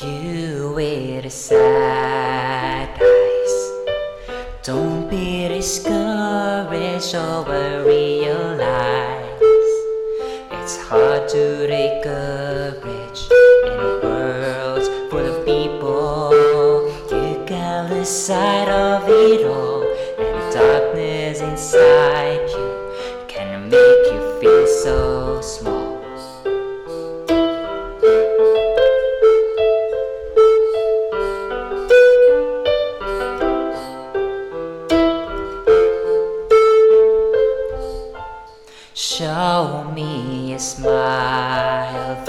You with sad eyes. Don't be discouraged over realize it's hard to take a bridge in a world full of people. You got the sight of it all and the darkness inside. Show me a smile.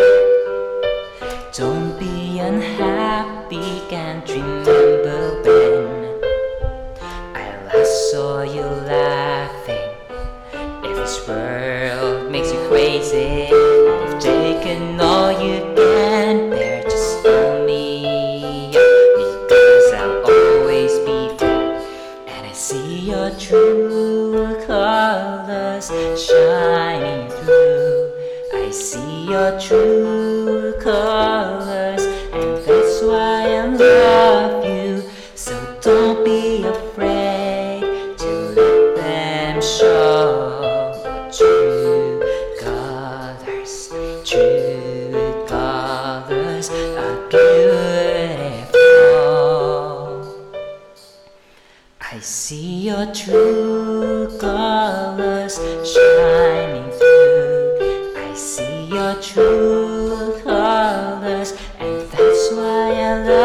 Don't be unhappy, can't remember when I last saw you laughing. If this world makes you crazy, I've taken all you can bear, just tell me. Because I'll always be there, and I see your true shining through. I see your true colors, and that's why I love you. So don't be afraid to let them show true colors. True colors are beautiful. I see your true colors shining through. I see your true colors, and that's why I love.